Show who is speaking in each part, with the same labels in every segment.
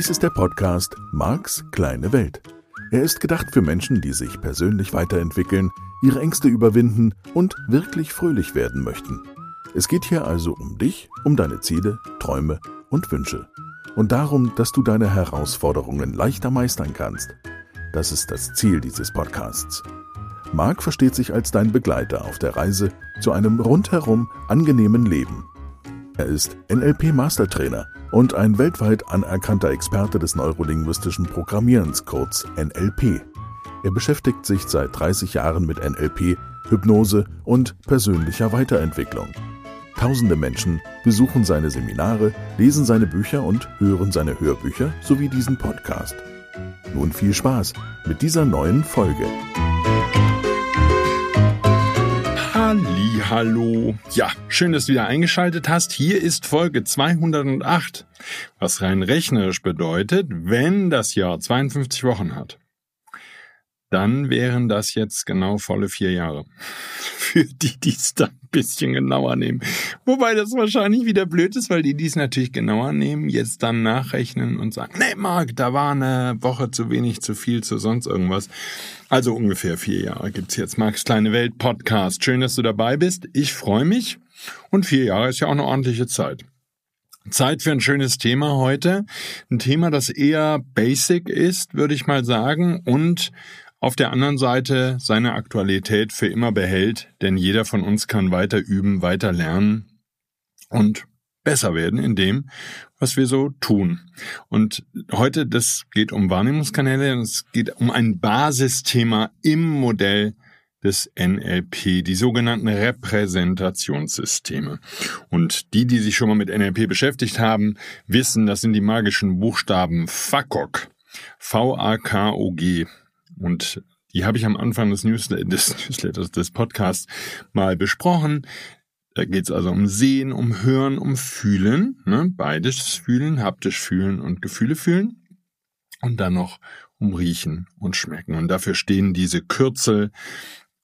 Speaker 1: Dies ist der Podcast Marks kleine Welt. Er ist gedacht für Menschen, die sich persönlich weiterentwickeln, ihre Ängste überwinden und wirklich fröhlich werden möchten. Es geht hier also um dich, um deine Ziele, Träume und Wünsche. Und darum, dass du deine Herausforderungen leichter meistern kannst. Das ist das Ziel dieses Podcasts. Marc versteht sich als dein Begleiter auf der Reise zu einem rundherum angenehmen Leben. Er ist NLP-Mastertrainer und ein weltweit anerkannter Experte des neurolinguistischen Programmierens, kurz NLP. Er beschäftigt sich seit 30 Jahren mit NLP, Hypnose und persönlicher Weiterentwicklung. Tausende Menschen besuchen seine Seminare, lesen seine Bücher und hören seine Hörbücher sowie diesen Podcast. Nun viel Spaß mit dieser neuen Folge.
Speaker 2: Hallo. Ja, schön, dass du wieder eingeschaltet hast. Hier ist Folge 208, was rein rechnerisch bedeutet, wenn das Jahr 52 Wochen hat, dann wären das jetzt genau volle vier Jahre. Für die, die es dann ein bisschen genauer nehmen. Wobei das wahrscheinlich wieder blöd ist, weil die, die es natürlich genauer nehmen, jetzt dann nachrechnen und sagen, nee, Marc, da war eine Woche zu wenig, zu viel, zu sonst irgendwas. Also ungefähr vier Jahre gibt's jetzt Marks kleine Welt Podcast. Schön, dass du dabei bist. Ich freue mich. Und vier Jahre ist ja auch eine ordentliche Zeit. Zeit für ein schönes Thema heute. Ein Thema, das eher basic ist, würde ich mal sagen, und auf der anderen Seite seine Aktualität für immer behält, denn jeder von uns kann weiter üben, weiter lernen und besser werden in dem, was wir so tun. Und heute, das geht um Wahrnehmungskanäle, es geht um ein Basisthema im Modell des NLP, die sogenannten Repräsentationssysteme. Und die, die sich schon mal mit NLP beschäftigt haben, wissen, das sind die magischen Buchstaben FAKOG. V-A-K-O-G. Und die habe ich am Anfang des, Newslet des Newsletters, des Podcasts mal besprochen. Da geht es also um Sehen, um Hören, um Fühlen. Ne? Beides fühlen, haptisch fühlen und Gefühle fühlen. Und dann noch um Riechen und Schmecken. Und dafür stehen diese Kürzel,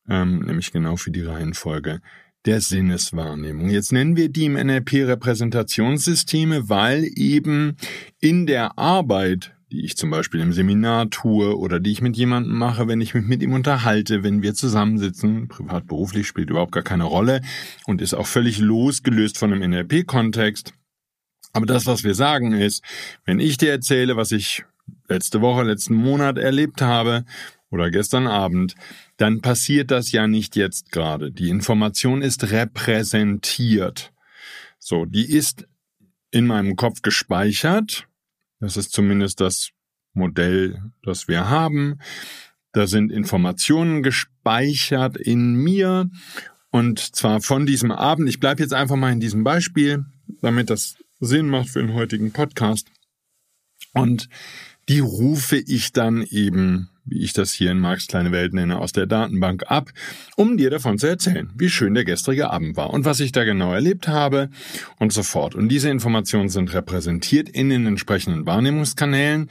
Speaker 2: ähm, nämlich genau für die Reihenfolge der Sinneswahrnehmung. Jetzt nennen wir die im NLP Repräsentationssysteme, weil eben in der Arbeit die ich zum Beispiel im Seminar tue oder die ich mit jemandem mache, wenn ich mich mit ihm unterhalte, wenn wir zusammensitzen. Privat, beruflich spielt überhaupt gar keine Rolle und ist auch völlig losgelöst von einem NLP-Kontext. Aber das, was wir sagen, ist, wenn ich dir erzähle, was ich letzte Woche, letzten Monat erlebt habe oder gestern Abend, dann passiert das ja nicht jetzt gerade. Die Information ist repräsentiert. So, die ist in meinem Kopf gespeichert das ist zumindest das Modell, das wir haben. Da sind Informationen gespeichert in mir und zwar von diesem Abend. Ich bleibe jetzt einfach mal in diesem Beispiel, damit das Sinn macht für den heutigen Podcast. Und die rufe ich dann eben wie ich das hier in Marks kleine Welt nenne, aus der Datenbank ab, um dir davon zu erzählen, wie schön der gestrige Abend war und was ich da genau erlebt habe und so fort. Und diese Informationen sind repräsentiert in den entsprechenden Wahrnehmungskanälen.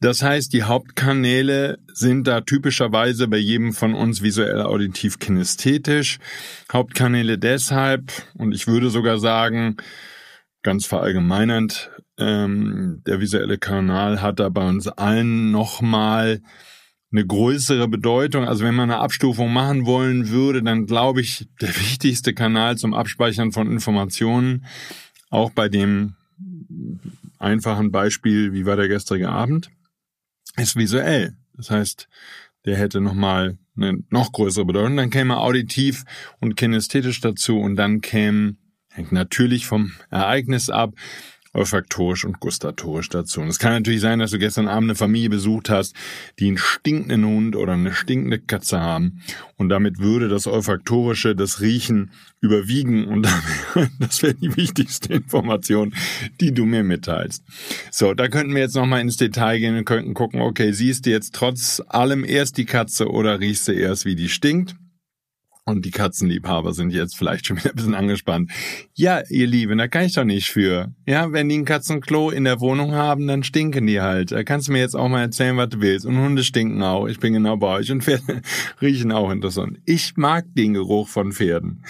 Speaker 2: Das heißt, die Hauptkanäle sind da typischerweise bei jedem von uns visuell, auditiv, kinesthetisch. Hauptkanäle deshalb, und ich würde sogar sagen, ganz verallgemeinernd, ähm, der visuelle Kanal hat da bei uns allen nochmal eine größere Bedeutung. Also wenn man eine Abstufung machen wollen würde, dann glaube ich, der wichtigste Kanal zum Abspeichern von Informationen, auch bei dem einfachen Beispiel, wie war der gestrige Abend, ist visuell. Das heißt, der hätte nochmal eine noch größere Bedeutung. Dann käme auditiv und kinesthetisch dazu und dann käme, hängt natürlich vom Ereignis ab, olfaktorisch und gustatorisch dazu. Und es kann natürlich sein, dass du gestern Abend eine Familie besucht hast, die einen stinkenden Hund oder eine stinkende Katze haben. Und damit würde das olfaktorische, das Riechen überwiegen. Und das wäre die wichtigste Information, die du mir mitteilst. So, da könnten wir jetzt nochmal ins Detail gehen und könnten gucken, okay, siehst du jetzt trotz allem erst die Katze oder riechst du erst, wie die stinkt? Und die Katzenliebhaber sind jetzt vielleicht schon wieder ein bisschen angespannt. Ja, ihr Lieben, da kann ich doch nicht für. Ja, wenn die ein Katzenklo in der Wohnung haben, dann stinken die halt. Da kannst du mir jetzt auch mal erzählen, was du willst. Und Hunde stinken auch. Ich bin genau bei euch. Und Pferde riechen auch interessant. Ich mag den Geruch von Pferden.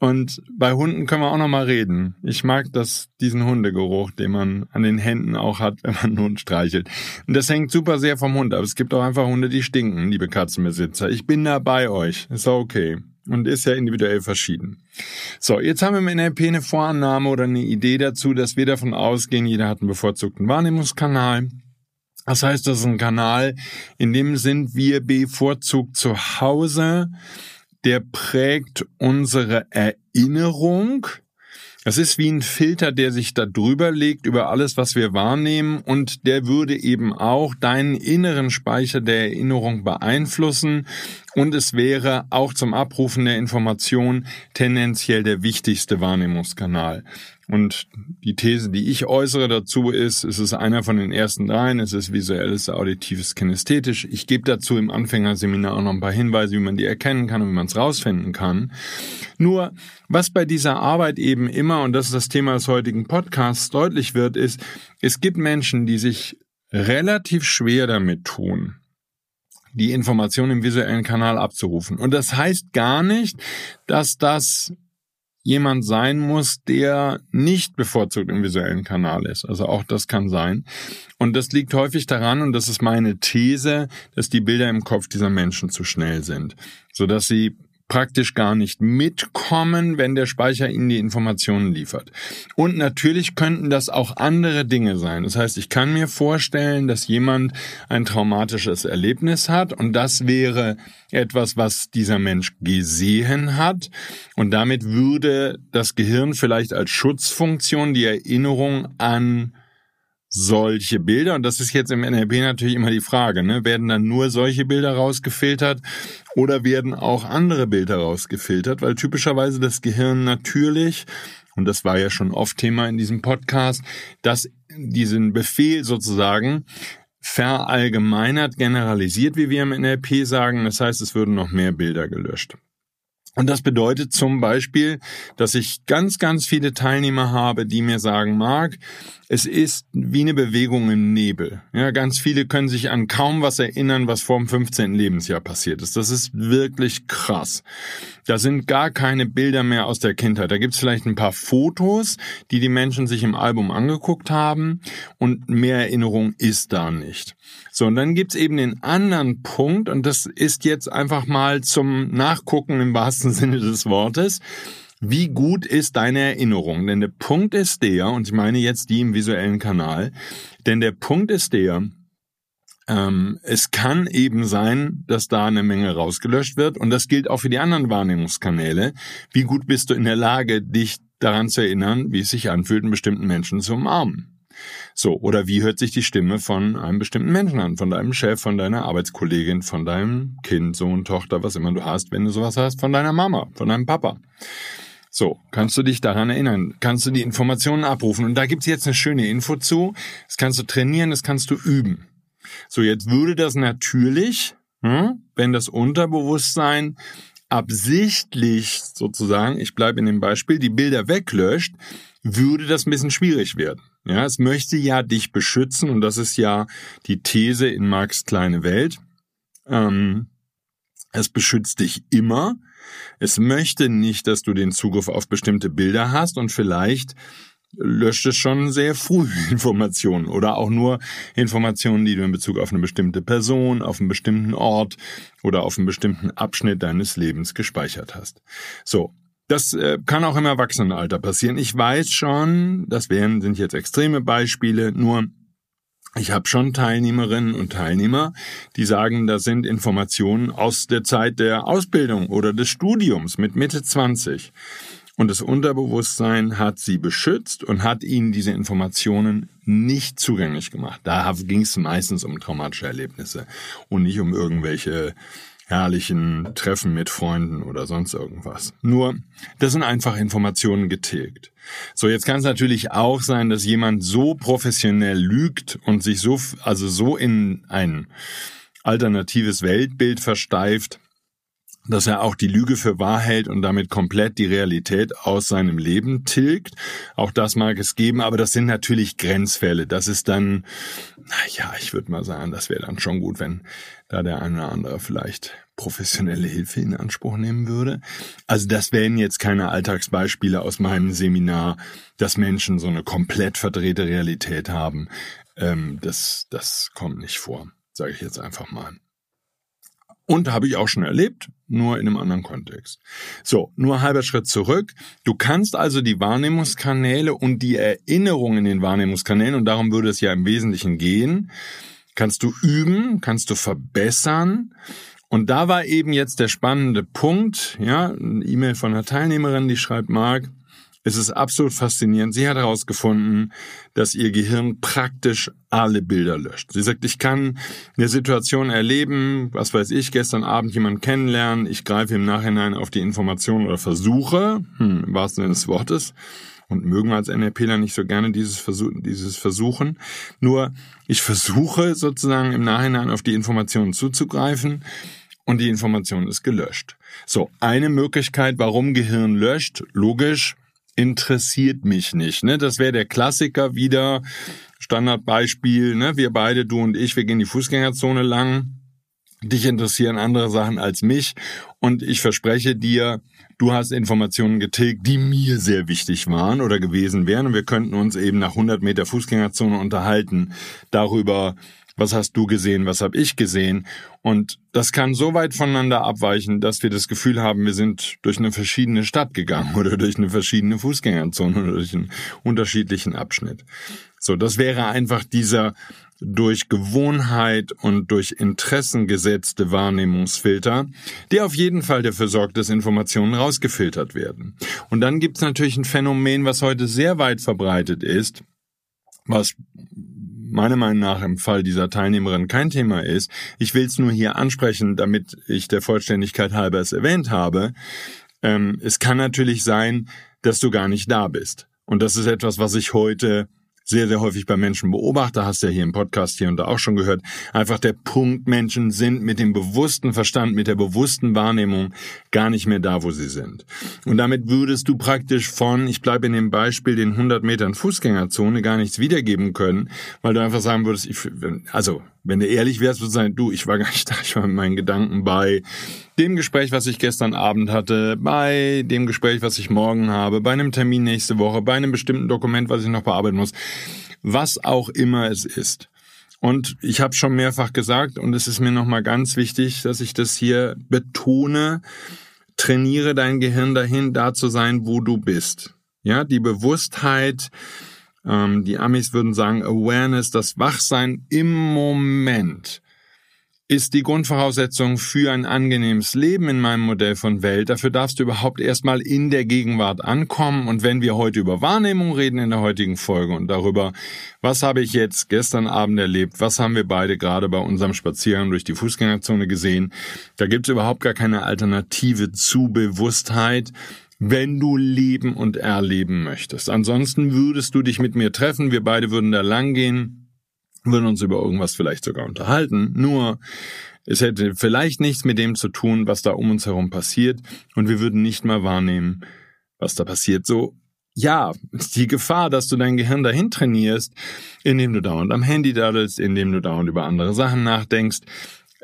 Speaker 2: Und bei Hunden können wir auch noch mal reden. Ich mag das, diesen Hundegeruch, den man an den Händen auch hat, wenn man einen Hund streichelt. Und das hängt super sehr vom Hund ab. Es gibt auch einfach Hunde, die stinken, liebe Katzenbesitzer. Ich bin da bei euch. Ist okay. Und ist ja individuell verschieden. So, jetzt haben wir im NLP eine Vorannahme oder eine Idee dazu, dass wir davon ausgehen, jeder hat einen bevorzugten Wahrnehmungskanal. Das heißt, das ist ein Kanal, in dem sind wir bevorzugt zu Hause der prägt unsere Erinnerung. Das ist wie ein Filter, der sich da drüber legt über alles, was wir wahrnehmen und der würde eben auch deinen inneren Speicher der Erinnerung beeinflussen und es wäre auch zum Abrufen der Information tendenziell der wichtigste Wahrnehmungskanal. Und die These, die ich äußere dazu ist, es ist einer von den ersten dreien, es ist visuelles, auditives, kinästhetisch. Ich gebe dazu im Anfängerseminar auch noch ein paar Hinweise, wie man die erkennen kann und wie man es rausfinden kann. Nur, was bei dieser Arbeit eben immer, und das ist das Thema des heutigen Podcasts, deutlich wird, ist, es gibt Menschen, die sich relativ schwer damit tun, die Information im visuellen Kanal abzurufen. Und das heißt gar nicht, dass das jemand sein muss, der nicht bevorzugt im visuellen Kanal ist. Also auch das kann sein. Und das liegt häufig daran, und das ist meine These, dass die Bilder im Kopf dieser Menschen zu schnell sind, sodass sie praktisch gar nicht mitkommen, wenn der Speicher Ihnen die Informationen liefert. Und natürlich könnten das auch andere Dinge sein. Das heißt, ich kann mir vorstellen, dass jemand ein traumatisches Erlebnis hat und das wäre etwas, was dieser Mensch gesehen hat und damit würde das Gehirn vielleicht als Schutzfunktion die Erinnerung an solche Bilder, und das ist jetzt im NLP natürlich immer die Frage, ne? werden dann nur solche Bilder rausgefiltert oder werden auch andere Bilder rausgefiltert, weil typischerweise das Gehirn natürlich, und das war ja schon oft Thema in diesem Podcast, dass diesen Befehl sozusagen verallgemeinert, generalisiert, wie wir im NLP sagen. Das heißt, es würden noch mehr Bilder gelöscht. Und das bedeutet zum Beispiel, dass ich ganz, ganz viele Teilnehmer habe, die mir sagen, Marc, es ist wie eine Bewegung im Nebel. Ja, ganz viele können sich an kaum was erinnern, was vor dem 15. Lebensjahr passiert ist. Das ist wirklich krass. Da sind gar keine Bilder mehr aus der Kindheit. Da gibt's vielleicht ein paar Fotos, die die Menschen sich im Album angeguckt haben und mehr Erinnerung ist da nicht. So, und dann gibt's eben den anderen Punkt und das ist jetzt einfach mal zum Nachgucken im wahrsten Sinne des Wortes wie gut ist deine Erinnerung? Denn der Punkt ist der, und ich meine jetzt die im visuellen Kanal, denn der Punkt ist der, ähm, es kann eben sein, dass da eine Menge rausgelöscht wird und das gilt auch für die anderen Wahrnehmungskanäle. Wie gut bist du in der Lage, dich daran zu erinnern, wie es sich anfühlt, einen bestimmten Menschen zu umarmen? So, oder wie hört sich die Stimme von einem bestimmten Menschen an? Von deinem Chef, von deiner Arbeitskollegin, von deinem Kind, Sohn, Tochter, was immer du hast, wenn du sowas hast, von deiner Mama, von deinem Papa. So, kannst du dich daran erinnern? Kannst du die Informationen abrufen? Und da gibt's jetzt eine schöne Info zu. Das kannst du trainieren, das kannst du üben. So, jetzt würde das natürlich, hm, wenn das Unterbewusstsein absichtlich sozusagen, ich bleibe in dem Beispiel, die Bilder weglöscht, würde das ein bisschen schwierig werden. Ja, es möchte ja dich beschützen und das ist ja die These in Marx kleine Welt. Ähm, es beschützt dich immer. Es möchte nicht, dass du den Zugriff auf bestimmte Bilder hast und vielleicht löscht es schon sehr früh Informationen oder auch nur Informationen, die du in Bezug auf eine bestimmte Person, auf einen bestimmten Ort oder auf einen bestimmten Abschnitt deines Lebens gespeichert hast. So. Das äh, kann auch im Erwachsenenalter passieren. Ich weiß schon, das wären, sind jetzt extreme Beispiele, nur ich habe schon Teilnehmerinnen und Teilnehmer, die sagen, da sind Informationen aus der Zeit der Ausbildung oder des Studiums mit Mitte 20. Und das Unterbewusstsein hat sie beschützt und hat ihnen diese Informationen nicht zugänglich gemacht. Da ging es meistens um traumatische Erlebnisse und nicht um irgendwelche herrlichen Treffen mit Freunden oder sonst irgendwas. Nur, das sind einfach Informationen getilgt. So, jetzt kann es natürlich auch sein, dass jemand so professionell lügt und sich so, also so in ein alternatives Weltbild versteift, dass er auch die Lüge für wahr hält und damit komplett die Realität aus seinem Leben tilgt. Auch das mag es geben, aber das sind natürlich Grenzfälle. Das ist dann, naja, ich würde mal sagen, das wäre dann schon gut, wenn da der eine oder andere vielleicht professionelle Hilfe in Anspruch nehmen würde. Also das wären jetzt keine Alltagsbeispiele aus meinem Seminar, dass Menschen so eine komplett verdrehte Realität haben. Ähm, das, das kommt nicht vor, sage ich jetzt einfach mal. Und habe ich auch schon erlebt, nur in einem anderen Kontext. So, nur halber Schritt zurück. Du kannst also die Wahrnehmungskanäle und die Erinnerungen in den Wahrnehmungskanälen, und darum würde es ja im Wesentlichen gehen, kannst du üben, kannst du verbessern. Und da war eben jetzt der spannende Punkt, ja, eine E-Mail von einer Teilnehmerin, die schreibt, Marc, es ist absolut faszinierend. Sie hat herausgefunden, dass ihr Gehirn praktisch alle Bilder löscht. Sie sagt, ich kann eine Situation erleben, was weiß ich, gestern Abend jemanden kennenlernen, ich greife im Nachhinein auf die Information oder versuche, hm, im wahrsten Sinne des Wortes, und mögen wir als NLPler nicht so gerne dieses, Versuch, dieses Versuchen. Nur ich versuche sozusagen im Nachhinein auf die Informationen zuzugreifen und die Information ist gelöscht. So, eine Möglichkeit, warum Gehirn löscht, logisch, interessiert mich nicht. Ne? Das wäre der Klassiker wieder. Standardbeispiel, ne? wir beide, du und ich, wir gehen die Fußgängerzone lang. Dich interessieren andere Sachen als mich und ich verspreche dir, du hast Informationen getilgt, die mir sehr wichtig waren oder gewesen wären und wir könnten uns eben nach 100 Meter Fußgängerzone unterhalten darüber, was hast du gesehen, was habe ich gesehen. Und das kann so weit voneinander abweichen, dass wir das Gefühl haben, wir sind durch eine verschiedene Stadt gegangen oder durch eine verschiedene Fußgängerzone oder durch einen unterschiedlichen Abschnitt. So, das wäre einfach dieser durch Gewohnheit und durch Interessen gesetzte Wahrnehmungsfilter, der auf jeden Fall dafür sorgt, dass Informationen rausgefiltert werden. Und dann gibt es natürlich ein Phänomen, was heute sehr weit verbreitet ist, was meiner Meinung nach im Fall dieser Teilnehmerin kein Thema ist. Ich will es nur hier ansprechen, damit ich der Vollständigkeit halber es erwähnt habe. Ähm, es kann natürlich sein, dass du gar nicht da bist. Und das ist etwas, was ich heute sehr, sehr häufig bei Menschen beobachte, hast ja hier im Podcast hier und da auch schon gehört, einfach der Punkt, Menschen sind mit dem bewussten Verstand, mit der bewussten Wahrnehmung gar nicht mehr da, wo sie sind. Und damit würdest du praktisch von, ich bleibe in dem Beispiel, den 100 Metern Fußgängerzone gar nichts wiedergeben können, weil du einfach sagen würdest, ich, also wenn du ehrlich wärst, würdest du sagen, du, ich war gar nicht da, ich war mit meinen Gedanken bei dem Gespräch, was ich gestern Abend hatte, bei dem Gespräch, was ich morgen habe, bei einem Termin nächste Woche, bei einem bestimmten Dokument, was ich noch bearbeiten muss, was auch immer es ist. Und ich habe schon mehrfach gesagt, und es ist mir nochmal ganz wichtig, dass ich das hier betone, trainiere dein Gehirn dahin, da zu sein, wo du bist. Ja, die Bewusstheit, ähm, die Amis würden sagen Awareness, das Wachsein im Moment ist die Grundvoraussetzung für ein angenehmes Leben in meinem Modell von Welt. Dafür darfst du überhaupt erstmal in der Gegenwart ankommen. Und wenn wir heute über Wahrnehmung reden in der heutigen Folge und darüber, was habe ich jetzt gestern Abend erlebt, was haben wir beide gerade bei unserem Spaziergang durch die Fußgängerzone gesehen, da gibt es überhaupt gar keine Alternative zu Bewusstheit wenn du leben und erleben möchtest. Ansonsten würdest du dich mit mir treffen, wir beide würden da lang gehen, würden uns über irgendwas vielleicht sogar unterhalten, nur es hätte vielleicht nichts mit dem zu tun, was da um uns herum passiert. Und wir würden nicht mal wahrnehmen, was da passiert. So, ja, die Gefahr, dass du dein Gehirn dahin trainierst, indem du dauernd am Handy daddelst, indem du dauernd über andere Sachen nachdenkst,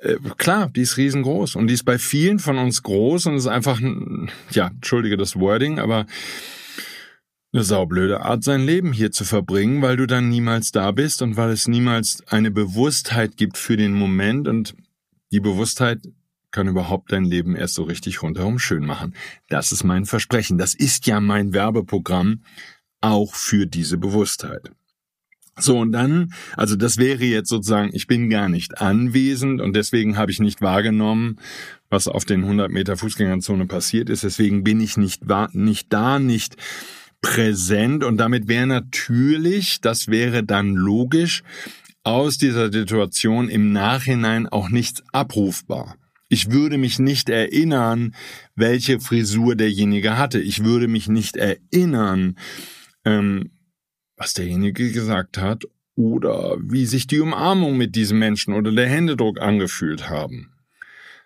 Speaker 2: äh, klar, die ist riesengroß und die ist bei vielen von uns groß und ist einfach, ja, entschuldige das Wording, aber eine saublöde Art, sein Leben hier zu verbringen, weil du dann niemals da bist und weil es niemals eine Bewusstheit gibt für den Moment und die Bewusstheit kann überhaupt dein Leben erst so richtig rundherum schön machen. Das ist mein Versprechen. Das ist ja mein Werbeprogramm auch für diese Bewusstheit. So, und dann, also das wäre jetzt sozusagen, ich bin gar nicht anwesend und deswegen habe ich nicht wahrgenommen, was auf den 100 Meter Fußgängerzone passiert ist. Deswegen bin ich nicht, nicht da, nicht präsent und damit wäre natürlich, das wäre dann logisch, aus dieser Situation im Nachhinein auch nichts abrufbar. Ich würde mich nicht erinnern, welche Frisur derjenige hatte. Ich würde mich nicht erinnern, ähm, was derjenige gesagt hat oder wie sich die Umarmung mit diesem Menschen oder der Händedruck angefühlt haben.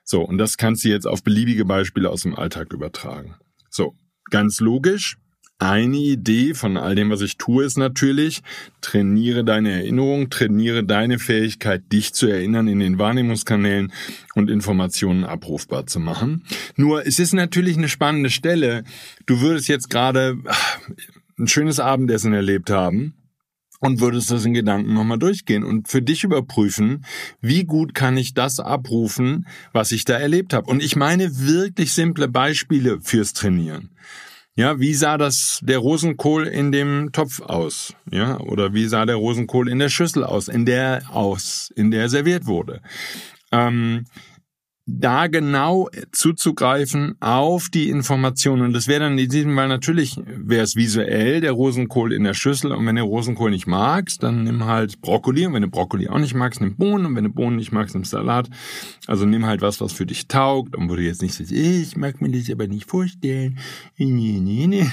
Speaker 2: So, und das kannst du jetzt auf beliebige Beispiele aus dem Alltag übertragen. So, ganz logisch. Eine Idee von all dem, was ich tue, ist natürlich, trainiere deine Erinnerung, trainiere deine Fähigkeit, dich zu erinnern in den Wahrnehmungskanälen und Informationen abrufbar zu machen. Nur, es ist natürlich eine spannende Stelle. Du würdest jetzt gerade ein schönes Abendessen erlebt haben und würdest das in Gedanken nochmal durchgehen und für dich überprüfen, wie gut kann ich das abrufen, was ich da erlebt habe. Und ich meine wirklich simple Beispiele fürs Trainieren. Ja, wie sah das der Rosenkohl in dem Topf aus? Ja, oder wie sah der Rosenkohl in der Schüssel aus, in der aus, in der serviert wurde? Ähm, da genau zuzugreifen auf die Informationen. Und das wäre dann in diesem Fall natürlich, wäre es visuell der Rosenkohl in der Schüssel. Und wenn du Rosenkohl nicht magst, dann nimm halt Brokkoli. Und wenn du Brokkoli auch nicht magst, nimm Bohnen. Und wenn du Bohnen nicht magst, nimm Salat. Also nimm halt was, was für dich taugt. Und wo du jetzt nicht sagst, ich mag mir das aber nicht vorstellen. Nee, nee, nee.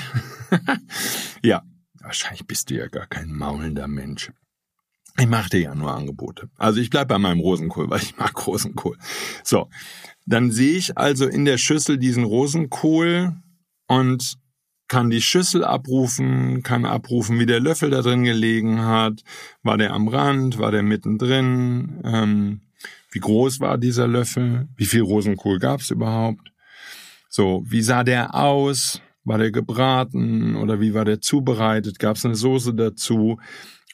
Speaker 2: ja, wahrscheinlich bist du ja gar kein maulender Mensch. Ich mache dir ja nur Angebote. Also ich bleib bei meinem Rosenkohl, weil ich mag Rosenkohl. So, dann sehe ich also in der Schüssel diesen Rosenkohl und kann die Schüssel abrufen, kann abrufen, wie der Löffel da drin gelegen hat. War der am Rand, war der mittendrin? Ähm, wie groß war dieser Löffel? Wie viel Rosenkohl gab's überhaupt? So, wie sah der aus? War der gebraten oder wie war der zubereitet? Gab's eine Soße dazu?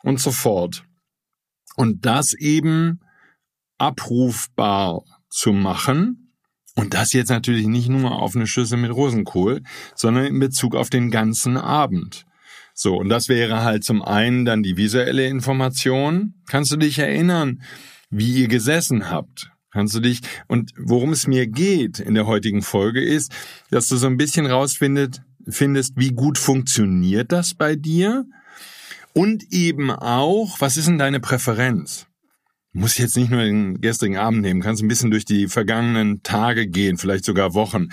Speaker 2: Und so fort. Und das eben abrufbar zu machen. Und das jetzt natürlich nicht nur auf eine Schüssel mit Rosenkohl, sondern in Bezug auf den ganzen Abend. So, und das wäre halt zum einen dann die visuelle Information. Kannst du dich erinnern, wie ihr gesessen habt? Kannst du dich, und worum es mir geht in der heutigen Folge ist, dass du so ein bisschen rausfindest, findest, wie gut funktioniert das bei dir? Und eben auch, was ist denn deine Präferenz? Muss jetzt nicht nur den gestrigen Abend nehmen, kannst ein bisschen durch die vergangenen Tage gehen, vielleicht sogar Wochen.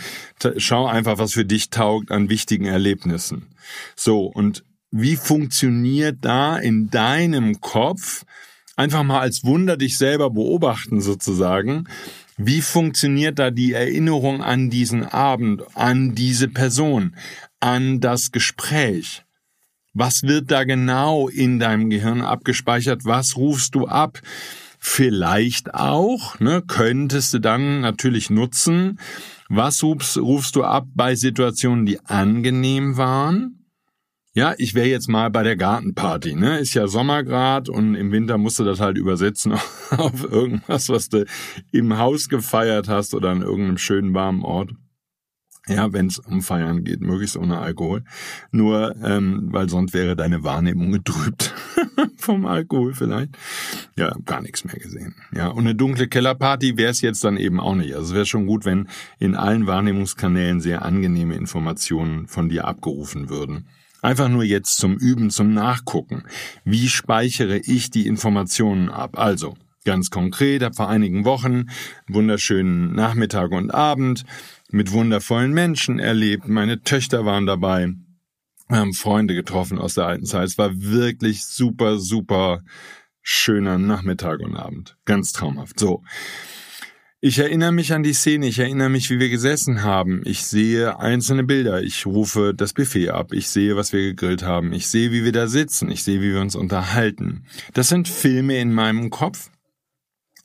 Speaker 2: Schau einfach, was für dich taugt an wichtigen Erlebnissen. So, und wie funktioniert da in deinem Kopf, einfach mal als Wunder dich selber beobachten sozusagen, wie funktioniert da die Erinnerung an diesen Abend, an diese Person, an das Gespräch? Was wird da genau in deinem Gehirn abgespeichert? Was rufst du ab? Vielleicht auch, ne, könntest du dann natürlich nutzen. Was rufst, rufst du ab bei Situationen, die angenehm waren? Ja, ich wäre jetzt mal bei der Gartenparty, ne? Ist ja Sommergrad und im Winter musst du das halt übersetzen auf irgendwas, was du im Haus gefeiert hast oder an irgendeinem schönen warmen Ort. Ja, wenn es um Feiern geht, möglichst ohne Alkohol. Nur, ähm, weil sonst wäre deine Wahrnehmung getrübt vom Alkohol vielleicht. Ja, gar nichts mehr gesehen. Ja, und eine dunkle Kellerparty wäre es jetzt dann eben auch nicht. Also es wäre schon gut, wenn in allen Wahrnehmungskanälen sehr angenehme Informationen von dir abgerufen würden. Einfach nur jetzt zum Üben, zum Nachgucken. Wie speichere ich die Informationen ab? Also, ganz konkret, ab vor einigen Wochen, wunderschönen Nachmittag und Abend, mit wundervollen Menschen erlebt. Meine Töchter waren dabei. Wir haben Freunde getroffen aus der alten Zeit. Es war wirklich super, super schöner Nachmittag und Abend. Ganz traumhaft. So. Ich erinnere mich an die Szene, ich erinnere mich, wie wir gesessen haben. Ich sehe einzelne Bilder, ich rufe das Buffet ab, ich sehe, was wir gegrillt haben, ich sehe, wie wir da sitzen, ich sehe, wie wir uns unterhalten. Das sind Filme in meinem Kopf.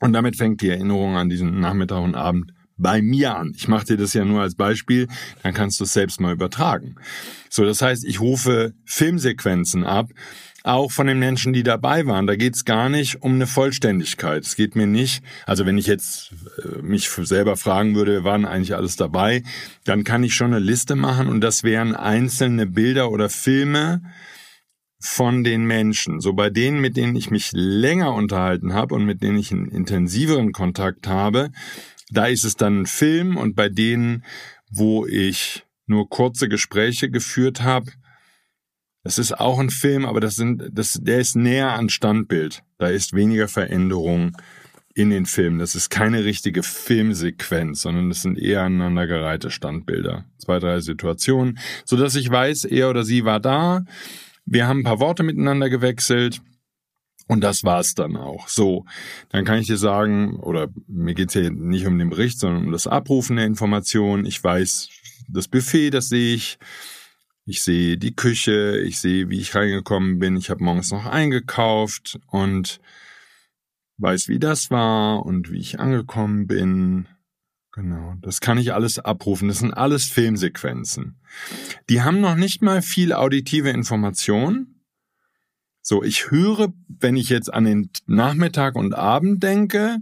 Speaker 2: Und damit fängt die Erinnerung an diesen Nachmittag und Abend bei mir an. Ich mache dir das ja nur als Beispiel, dann kannst du es selbst mal übertragen. So, das heißt, ich rufe Filmsequenzen ab, auch von den Menschen, die dabei waren. Da geht es gar nicht um eine Vollständigkeit. Es geht mir nicht, also wenn ich jetzt äh, mich selber fragen würde, waren eigentlich alles dabei, dann kann ich schon eine Liste machen und das wären einzelne Bilder oder Filme, von den Menschen. So bei denen, mit denen ich mich länger unterhalten habe und mit denen ich einen intensiveren Kontakt habe, da ist es dann ein Film und bei denen, wo ich nur kurze Gespräche geführt habe, das ist auch ein Film, aber das sind, das, der ist näher an Standbild. Da ist weniger Veränderung in den Filmen. Das ist keine richtige Filmsequenz, sondern das sind eher aneinandergereihte Standbilder. Zwei, drei Situationen, so dass ich weiß, er oder sie war da. Wir haben ein paar Worte miteinander gewechselt Und das war's dann auch. So, dann kann ich dir sagen, oder mir geht's ja nicht um den Bericht, sondern um das Abrufen der Informationen. Ich weiß, das Buffet, das sehe ich. Ich sehe die Küche, ich sehe, wie ich reingekommen bin. Ich habe morgens noch eingekauft und weiß, wie das war und wie ich angekommen bin. Genau, das kann ich alles abrufen. Das sind alles Filmsequenzen. Die haben noch nicht mal viel auditive Information. So, ich höre, wenn ich jetzt an den Nachmittag und Abend denke,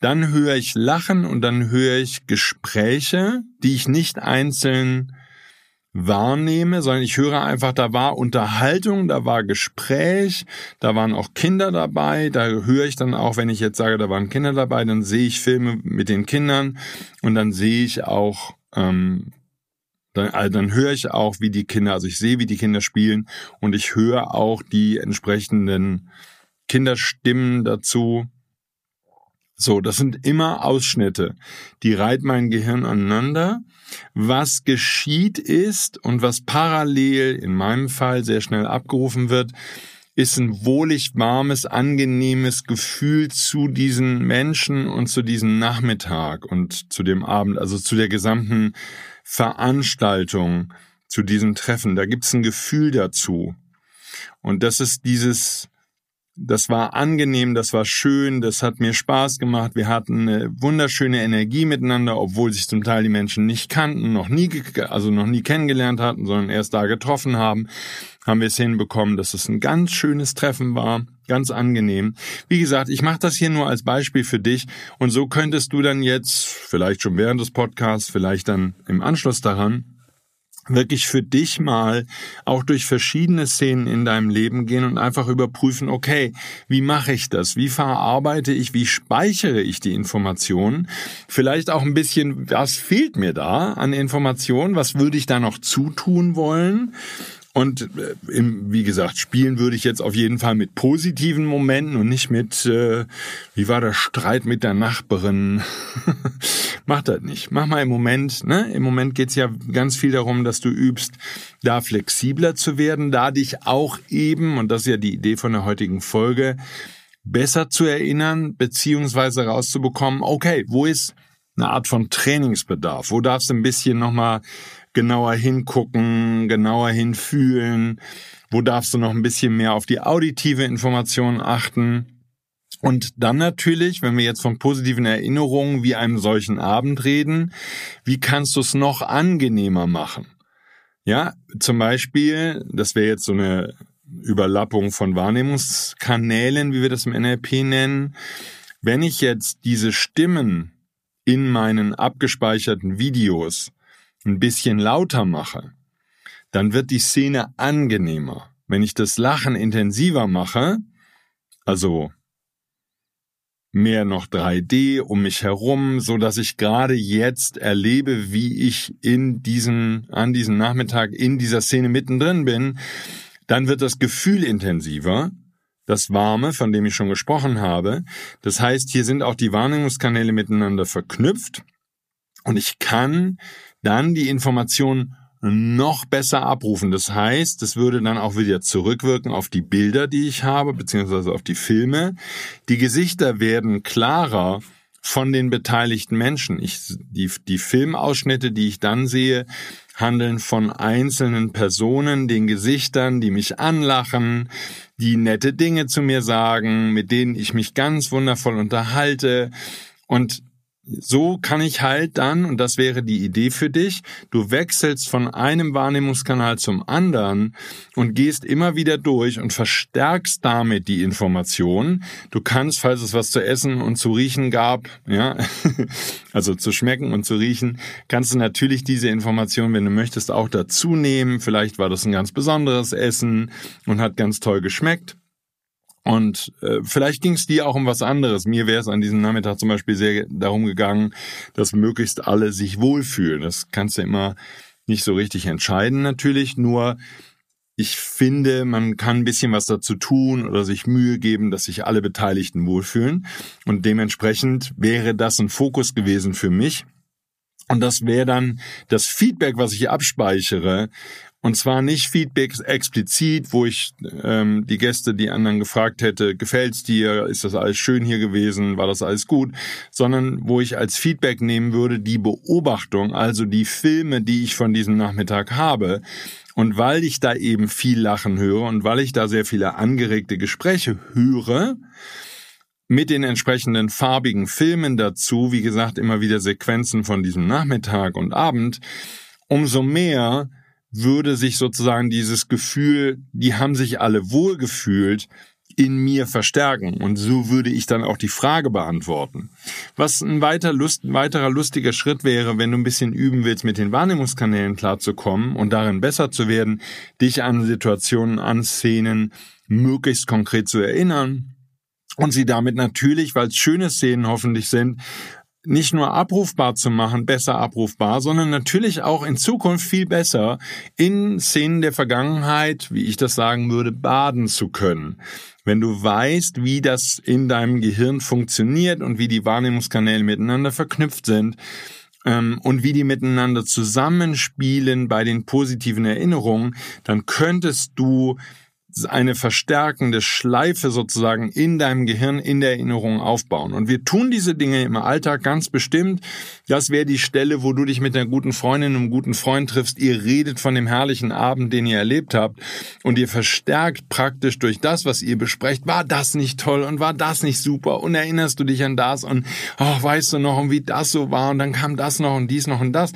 Speaker 2: dann höre ich Lachen und dann höre ich Gespräche, die ich nicht einzeln wahrnehme, sondern ich höre einfach, da war Unterhaltung, da war Gespräch, da waren auch Kinder dabei, da höre ich dann auch, wenn ich jetzt sage, da waren Kinder dabei, dann sehe ich Filme mit den Kindern und dann sehe ich auch ähm, dann, also dann höre ich auch, wie die Kinder, also ich sehe, wie die Kinder spielen und ich höre auch die entsprechenden Kinderstimmen dazu. So, das sind immer Ausschnitte, die reiht mein Gehirn aneinander. Was geschieht ist und was parallel in meinem Fall sehr schnell abgerufen wird, ist ein wohlig warmes, angenehmes Gefühl zu diesen Menschen und zu diesem Nachmittag und zu dem Abend, also zu der gesamten Veranstaltung, zu diesem Treffen. Da gibt's ein Gefühl dazu. Und das ist dieses, das war angenehm, das war schön, das hat mir Spaß gemacht. Wir hatten eine wunderschöne Energie miteinander, obwohl sich zum Teil die Menschen nicht kannten, noch nie, also noch nie kennengelernt hatten, sondern erst da getroffen haben, haben wir es hinbekommen, dass es ein ganz schönes Treffen war, ganz angenehm. Wie gesagt, ich mache das hier nur als Beispiel für dich und so könntest du dann jetzt, vielleicht schon während des Podcasts, vielleicht dann im Anschluss daran, wirklich für dich mal auch durch verschiedene Szenen in deinem Leben gehen und einfach überprüfen, okay, wie mache ich das? Wie verarbeite ich? Wie speichere ich die Informationen? Vielleicht auch ein bisschen, was fehlt mir da an Informationen? Was würde ich da noch zutun wollen? Und äh, im, wie gesagt, spielen würde ich jetzt auf jeden Fall mit positiven Momenten und nicht mit, äh, wie war der Streit mit der Nachbarin? Mach das nicht. Mach mal im Moment, ne? Im Moment geht's ja ganz viel darum, dass du übst, da flexibler zu werden, da dich auch eben, und das ist ja die Idee von der heutigen Folge, besser zu erinnern, beziehungsweise rauszubekommen, okay, wo ist eine Art von Trainingsbedarf? Wo darfst du ein bisschen nochmal genauer hingucken, genauer hinfühlen? Wo darfst du noch ein bisschen mehr auf die auditive Information achten? Und dann natürlich, wenn wir jetzt von positiven Erinnerungen wie einem solchen Abend reden, wie kannst du es noch angenehmer machen? Ja, zum Beispiel, das wäre jetzt so eine Überlappung von Wahrnehmungskanälen, wie wir das im NLP nennen. Wenn ich jetzt diese Stimmen in meinen abgespeicherten Videos ein bisschen lauter mache, dann wird die Szene angenehmer. Wenn ich das Lachen intensiver mache, also mehr noch 3D um mich herum, so dass ich gerade jetzt erlebe, wie ich in diesem, an diesem Nachmittag in dieser Szene mittendrin bin, dann wird das Gefühl intensiver, das Warme, von dem ich schon gesprochen habe. Das heißt, hier sind auch die Wahrnehmungskanäle miteinander verknüpft und ich kann dann die Information noch besser abrufen. Das heißt, es würde dann auch wieder zurückwirken auf die Bilder, die ich habe, beziehungsweise auf die Filme. Die Gesichter werden klarer von den beteiligten Menschen. Ich, die, die Filmausschnitte, die ich dann sehe, handeln von einzelnen Personen, den Gesichtern, die mich anlachen, die nette Dinge zu mir sagen, mit denen ich mich ganz wundervoll unterhalte. Und so kann ich halt dann, und das wäre die Idee für dich, du wechselst von einem Wahrnehmungskanal zum anderen und gehst immer wieder durch und verstärkst damit die Information. Du kannst, falls es was zu essen und zu riechen gab, ja, also zu schmecken und zu riechen, kannst du natürlich diese Information, wenn du möchtest, auch dazu nehmen. Vielleicht war das ein ganz besonderes Essen und hat ganz toll geschmeckt. Und äh, vielleicht ging es dir auch um was anderes. Mir wäre es an diesem Nachmittag zum Beispiel sehr darum gegangen, dass möglichst alle sich wohlfühlen. Das kannst du immer nicht so richtig entscheiden natürlich. Nur ich finde, man kann ein bisschen was dazu tun oder sich Mühe geben, dass sich alle Beteiligten wohlfühlen. Und dementsprechend wäre das ein Fokus gewesen für mich. Und das wäre dann das Feedback, was ich abspeichere Und zwar nicht Feedback explizit, wo ich ähm, die Gäste, die anderen gefragt hätte, gefällt's dir, ist das alles schön hier gewesen, war das alles gut, sondern wo ich als Feedback nehmen würde die Beobachtung, also die Filme, die ich von diesem Nachmittag habe. Und weil ich da eben viel Lachen höre und weil ich da sehr viele angeregte Gespräche höre, mit den entsprechenden farbigen Filmen dazu, wie gesagt, immer wieder Sequenzen von diesem Nachmittag und Abend, umso mehr würde sich sozusagen dieses Gefühl, die haben sich alle wohlgefühlt, in mir verstärken. Und so würde ich dann auch die Frage beantworten. Was ein, weiter Lust, ein weiterer lustiger Schritt wäre, wenn du ein bisschen üben willst, mit den Wahrnehmungskanälen klarzukommen und darin besser zu werden, dich an Situationen, an Szenen möglichst konkret zu erinnern und sie damit natürlich, weil es schöne Szenen hoffentlich sind, nicht nur abrufbar zu machen, besser abrufbar, sondern natürlich auch in Zukunft viel besser in Szenen der Vergangenheit, wie ich das sagen würde, baden zu können. Wenn du weißt, wie das in deinem Gehirn funktioniert und wie die Wahrnehmungskanäle miteinander verknüpft sind, ähm, und wie die miteinander zusammenspielen bei den positiven Erinnerungen, dann könntest du eine verstärkende Schleife sozusagen in deinem Gehirn, in der Erinnerung aufbauen. Und wir tun diese Dinge im Alltag ganz bestimmt. Das wäre die Stelle, wo du dich mit einer guten Freundin und einem guten Freund triffst. Ihr redet von dem herrlichen Abend, den ihr erlebt habt. Und ihr verstärkt praktisch durch das, was ihr besprecht, war das nicht toll und war das nicht super und erinnerst du dich an das und oh, weißt du noch, wie das so war und dann kam das noch und dies noch und das.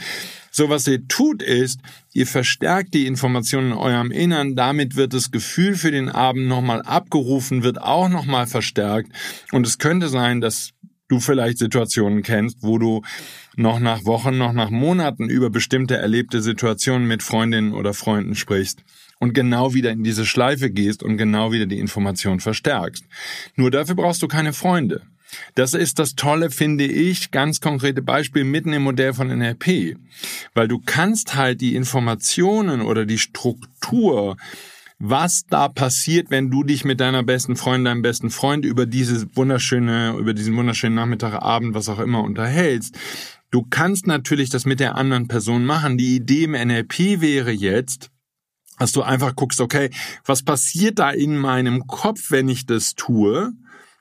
Speaker 2: So was ihr tut ist, ihr verstärkt die Informationen in eurem Innern, damit wird das Gefühl für den Abend nochmal abgerufen, wird auch nochmal verstärkt und es könnte sein, dass du vielleicht Situationen kennst, wo du noch nach Wochen, noch nach Monaten über bestimmte erlebte Situationen mit Freundinnen oder Freunden sprichst und genau wieder in diese Schleife gehst und genau wieder die Information verstärkst. Nur dafür brauchst du keine Freunde. Das ist das Tolle, finde ich, ganz konkrete Beispiel mitten im Modell von NLP. Weil du kannst halt die Informationen oder die Struktur was da passiert, wenn du dich mit deiner besten Freundin, deinem besten Freund über dieses wunderschöne, über diesen wunderschönen Nachmittag, Abend, was auch immer unterhältst. Du kannst natürlich das mit der anderen Person machen. Die Idee im NLP wäre jetzt, dass du einfach guckst, okay, was passiert da in meinem Kopf, wenn ich das tue?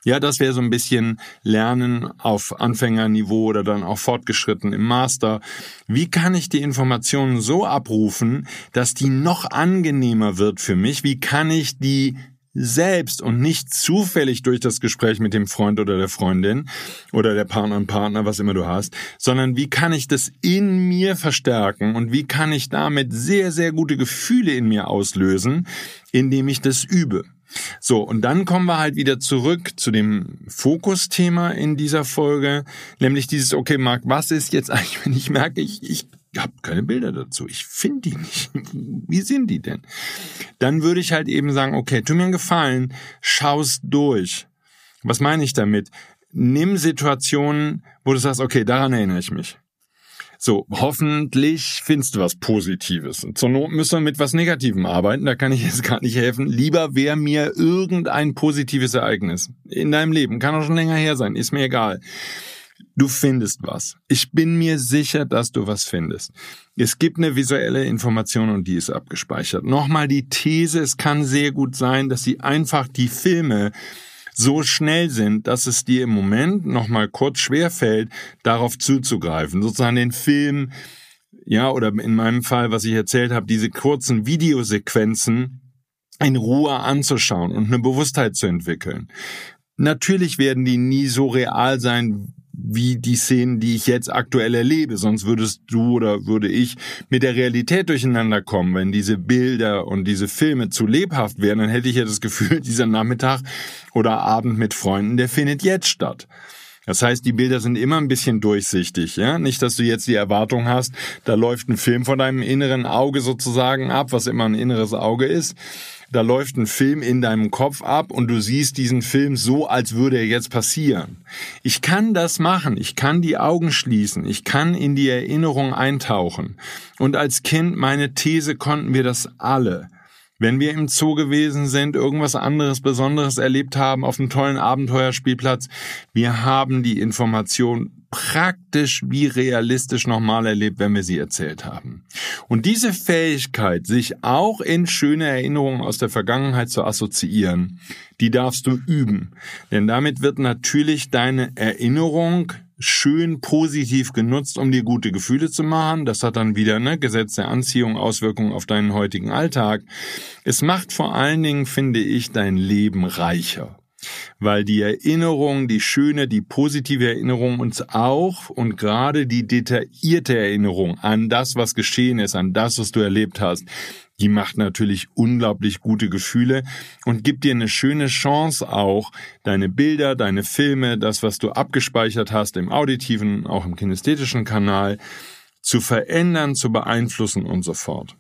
Speaker 2: Ja, das wäre so ein bisschen Lernen auf Anfängerniveau oder dann auch fortgeschritten im Master. Wie kann ich die Informationen so abrufen, dass die noch angenehmer wird für mich? Wie kann ich die selbst und nicht zufällig durch das Gespräch mit dem Freund oder der Freundin oder der Partner und Partner, was immer du hast, sondern wie kann ich das in mir verstärken und wie kann ich damit sehr, sehr gute Gefühle in mir auslösen, indem ich das übe. So, und dann kommen wir halt wieder zurück zu dem Fokusthema in dieser Folge, nämlich dieses, okay, Marc, was ist jetzt eigentlich, wenn ich merke, ich, ich habe keine Bilder dazu, ich finde die nicht. Wie sind die denn? Dann würde ich halt eben sagen, okay, tu mir einen Gefallen, schau's durch. Was meine ich damit? Nimm Situationen, wo du sagst, okay, daran erinnere ich mich. So, hoffentlich findest du was Positives. Und zur Not müssen wir mit was Negativem arbeiten, da kann ich jetzt gar nicht helfen. Lieber wäre mir irgendein positives Ereignis in deinem Leben, kann auch schon länger her sein, ist mir egal. Du findest was. Ich bin mir sicher, dass du was findest. Es gibt eine visuelle Information und die ist abgespeichert. Nochmal die These, es kann sehr gut sein, dass sie einfach die Filme so schnell sind, dass es dir im Moment noch mal kurz schwer fällt, darauf zuzugreifen, sozusagen den Film, ja, oder in meinem Fall, was ich erzählt habe, diese kurzen Videosequenzen in Ruhe anzuschauen und eine Bewusstheit zu entwickeln. Natürlich werden die nie so real sein, wie die Szenen, die ich jetzt aktuell erlebe. Sonst würdest du oder würde ich mit der Realität durcheinander kommen. Wenn diese Bilder und diese Filme zu lebhaft wären, dann hätte ich ja das Gefühl, dieser Nachmittag oder Abend mit Freunden, der findet jetzt statt. Das heißt, die Bilder sind immer ein bisschen durchsichtig, ja? Nicht, dass du jetzt die Erwartung hast, da läuft ein Film von deinem inneren Auge sozusagen ab, was immer ein inneres Auge ist, da läuft ein Film in deinem Kopf ab und du siehst diesen Film so, als würde er jetzt passieren. Ich kann das machen, ich kann die Augen schließen, ich kann in die Erinnerung eintauchen. Und als Kind, meine These, konnten wir das alle. Wenn wir im Zoo gewesen sind, irgendwas anderes Besonderes erlebt haben auf einem tollen Abenteuerspielplatz, wir haben die Information praktisch wie realistisch nochmal erlebt, wenn wir sie erzählt haben. Und diese Fähigkeit, sich auch in schöne Erinnerungen aus der Vergangenheit zu assoziieren, die darfst du üben. Denn damit wird natürlich deine Erinnerung schön positiv genutzt, um dir gute Gefühle zu machen. Das hat dann wieder ne, Gesetz der Anziehung Auswirkungen auf deinen heutigen Alltag. Es macht vor allen Dingen, finde ich, dein Leben reicher. Weil die Erinnerung, die schöne, die positive Erinnerung uns auch und gerade die detaillierte Erinnerung an das, was geschehen ist, an das, was du erlebt hast, die macht natürlich unglaublich gute Gefühle und gibt dir eine schöne Chance auch, deine Bilder, deine Filme, das, was du abgespeichert hast im auditiven, auch im kinästhetischen Kanal, zu verändern, zu beeinflussen und so fort.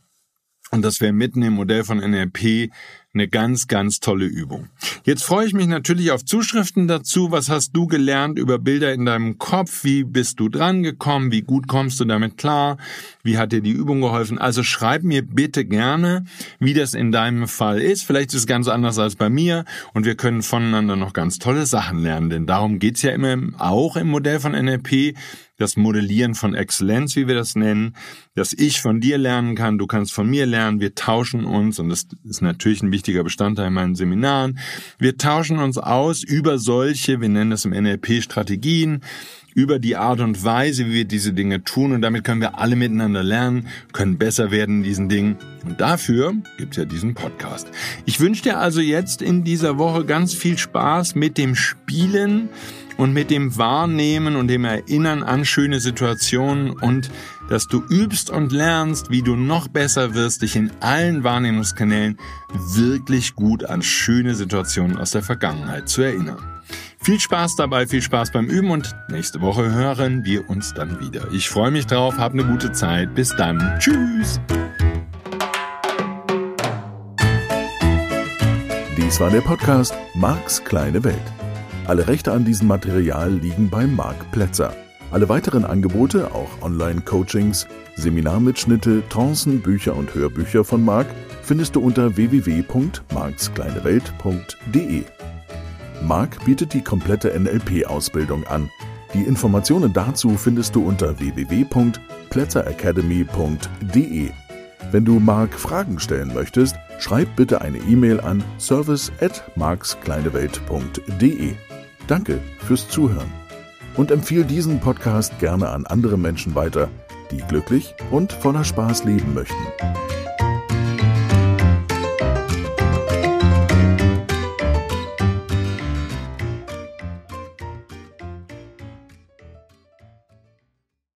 Speaker 2: Und das wäre mitten im Modell von NLP eine ganz, ganz tolle Übung. Jetzt freue ich mich natürlich auf Zuschriften dazu. Was hast du gelernt über Bilder in deinem Kopf? Wie bist du dran gekommen? Wie gut kommst du damit klar? Wie hat dir die Übung geholfen? Also schreib mir bitte gerne, wie das in deinem Fall ist. Vielleicht ist es ganz anders als bei mir und wir können voneinander noch ganz tolle Sachen lernen, denn darum geht's ja immer auch im Modell von NLP, das Modellieren von Exzellenz, wie wir das nennen, dass ich von dir lernen kann, du kannst von mir lernen, wir tauschen uns und das ist natürlich ein wichtiger Bestandteil in meinen Seminaren. Wir tauschen uns aus über solche, wir nennen das im NLP Strategien, über die Art und Weise, wie wir diese Dinge tun und damit können wir alle miteinander lernen, können besser werden in diesen Dingen und dafür gibt's ja diesen Podcast. Ich wünsche dir also jetzt in dieser Woche ganz viel Spaß mit dem Spielen und mit dem Wahrnehmen und dem Erinnern an schöne Situationen und dass du übst und lernst, wie du noch besser wirst, dich in allen Wahrnehmungskanälen wirklich gut an schöne Situationen aus der Vergangenheit zu erinnern. Viel Spaß dabei, viel Spaß beim Üben und nächste Woche hören wir uns dann wieder. Ich freue mich drauf, hab eine gute Zeit. Bis dann. Tschüss.
Speaker 1: Dies war der Podcast Marks kleine Welt. Alle Rechte an diesem Material liegen bei Marc Plätzer. Alle weiteren Angebote, auch Online-Coachings, Seminarmitschnitte, Trancen, Bücher und Hörbücher von Marc findest du unter www.markskleinewelt.de. Marc bietet die komplette NLP-Ausbildung an. Die Informationen dazu findest du unter www.plätzeracademy.de. Wenn du Marc Fragen stellen möchtest, schreib bitte eine E-Mail an service at markskleinewelt.de. Danke fürs Zuhören und empfehle diesen Podcast gerne an andere Menschen weiter, die glücklich und voller Spaß leben möchten.